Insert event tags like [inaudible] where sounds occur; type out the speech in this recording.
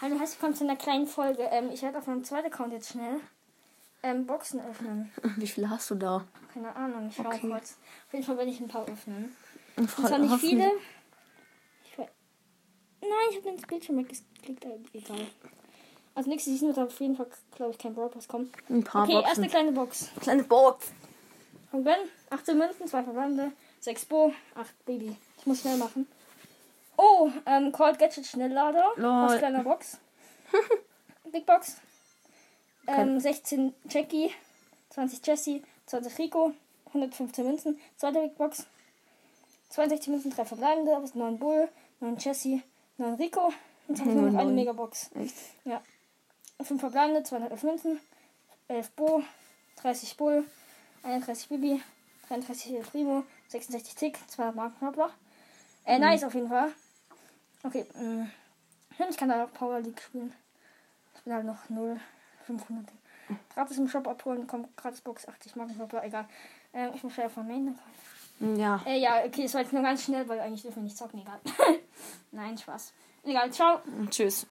Hallo, herzlich willkommen zu einer kleinen Folge. Ähm, ich werde auf meinem zweiten Account jetzt schnell ähm, Boxen öffnen. Wie viele hast du da? Keine Ahnung, ich schau Okay. kurz. Auf jeden Fall werde ich ein paar öffnen. Und zwar nicht viele. Ich Nein, ich habe den Bildschirm weggeklickt, aber egal. Also nächstes Season wird auf jeden Fall, glaube ich, kein Brawl Pass kommen. Ein paar Okay, erste Boxen. kleine Box. Kleine Box. Von Ben, 18 Münzen, 2 Verbande, 6 Bo, 8 Baby. Ich muss schnell machen. Oh, ähm, Cold Gadget Schnelllader. Lol. Aus kleiner Box. [laughs] Big Box. Ähm, 16 Jackie, 20 Jessie, 20 Rico, 115 Münzen, zweite Big Box. 62 Münzen, 3 verbleibende, das ist 9 Bull, 9 Jessie, 9 Rico. Und haben wir noch eine. Megabox. Echt? Ja. 5 verbleibende, 211 Münzen, 11 Bo, 30 Bull, 31 Bibi, 33 El Primo, 66 Tick, 200 Marken Knoblauch. Äh, nice auf jeden Fall. Okay, mh. ich kann da auch Power League spielen. Ich bin halt noch 0, 500. Gratis im Shop abholen, kommt gratis Box, 80 Marken Knoblauch, egal. Ähm, ich muss schnell von Main. Ja. Äh, ja, okay, es war jetzt nur ganz schnell, weil eigentlich dürfen wir nicht zocken, egal. [laughs] Nein, Spaß. Egal, ciao. Tschüss.